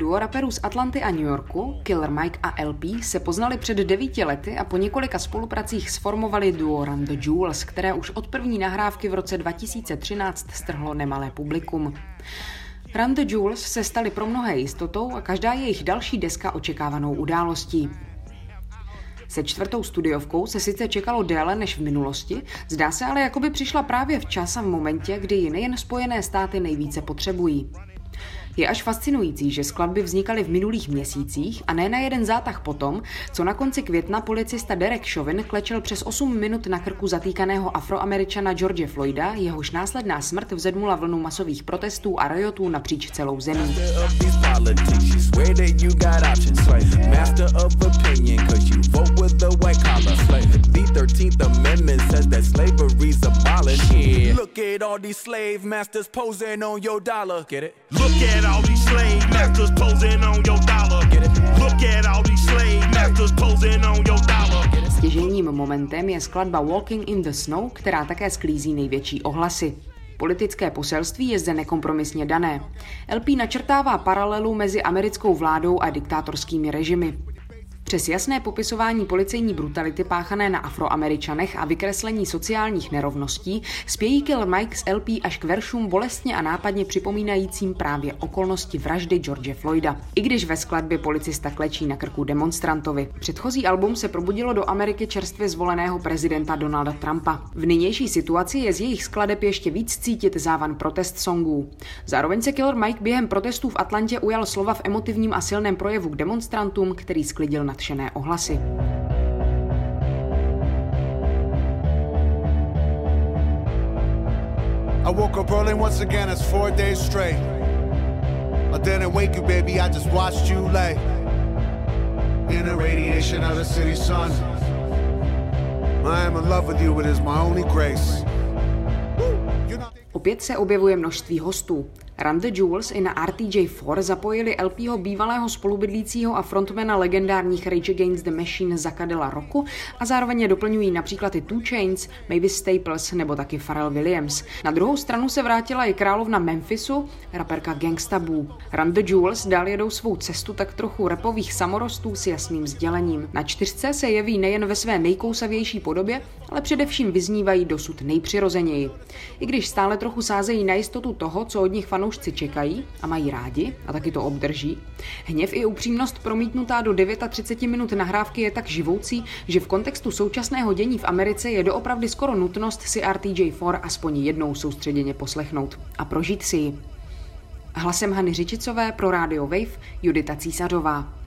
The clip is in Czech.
Duo raperů z Atlanty a New Yorku, Killer Mike a LP, se poznali před devíti lety a po několika spolupracích sformovali duo Run the Jewels, které už od první nahrávky v roce 2013 strhlo nemalé publikum. Run the Jewels se staly pro mnohé jistotou a každá jejich další deska očekávanou událostí. Se čtvrtou studiovkou se sice čekalo déle než v minulosti, zdá se ale, jako by přišla právě včas a v momentě, kdy ji nejen Spojené státy nejvíce potřebují. Je až fascinující, že skladby vznikaly v minulých měsících a ne na jeden zátah potom, co na konci května policista Derek Chauvin klečel přes 8 minut na krku zatýkaného afroameričana George Floyda, jehož následná smrt vzedmula vlnu masových protestů a riotů napříč celou zemí. Look at all these slave masters posing on your dollar. Get it? Look at all these slave masters posing on your dollar. Get it? Look at all these slave masters posing on your dollar. Stěžejním momentem je skladba Walking in the Snow, která také sklízí největší ohlasy. Politické poselství je zde nekompromisně dané. LP načrtává paralelu mezi americkou vládou a diktátorskými režimy. Přes jasné popisování policejní brutality páchané na afroameričanech a vykreslení sociálních nerovností spějí Kill Mike z LP až k veršům bolestně a nápadně připomínajícím právě okolnosti vraždy George Floyda. I když ve skladbě policista klečí na krku demonstrantovi. Předchozí album se probudilo do Ameriky čerstvě zvoleného prezidenta Donalda Trumpa. V nynější situaci je z jejich skladeb ještě víc cítit závan protest songů. Zároveň se Killer Mike během protestů v Atlantě ujal slova v emotivním a silném projevu k demonstrantům, který sklidil nad nadšené ohlasy. I woke up early once again, it's four days straight. I didn't wake you, baby, I just watched you lay in the radiation of the city sun. I am in love with you, it is my only grace. Opět se objevuje množství hostů. Run the Jewels i na RTJ4 zapojili LPho bývalého spolubydlícího a frontmana legendárních Rage Against the Machine Zakadela Roku a zároveň je doplňují například i Two Chains, Mavis Staples nebo taky Pharrell Williams. Na druhou stranu se vrátila i královna Memphisu, raperka Gangsta Boo. Run the Jewels dál jedou svou cestu tak trochu repových samorostů s jasným sdělením. Na čtyřce se jeví nejen ve své nejkousavější podobě, ale především vyznívají dosud nejpřirozeněji. I když stále trochu sázejí na jistotu toho, co od nich fanoušci fanoušci čekají a mají rádi a taky to obdrží. Hněv i upřímnost promítnutá do 39 minut nahrávky je tak živoucí, že v kontextu současného dění v Americe je doopravdy skoro nutnost si RTJ4 aspoň jednou soustředěně poslechnout a prožít si ji. Hlasem Hany Řičicové pro Radio Wave Judita Císařová.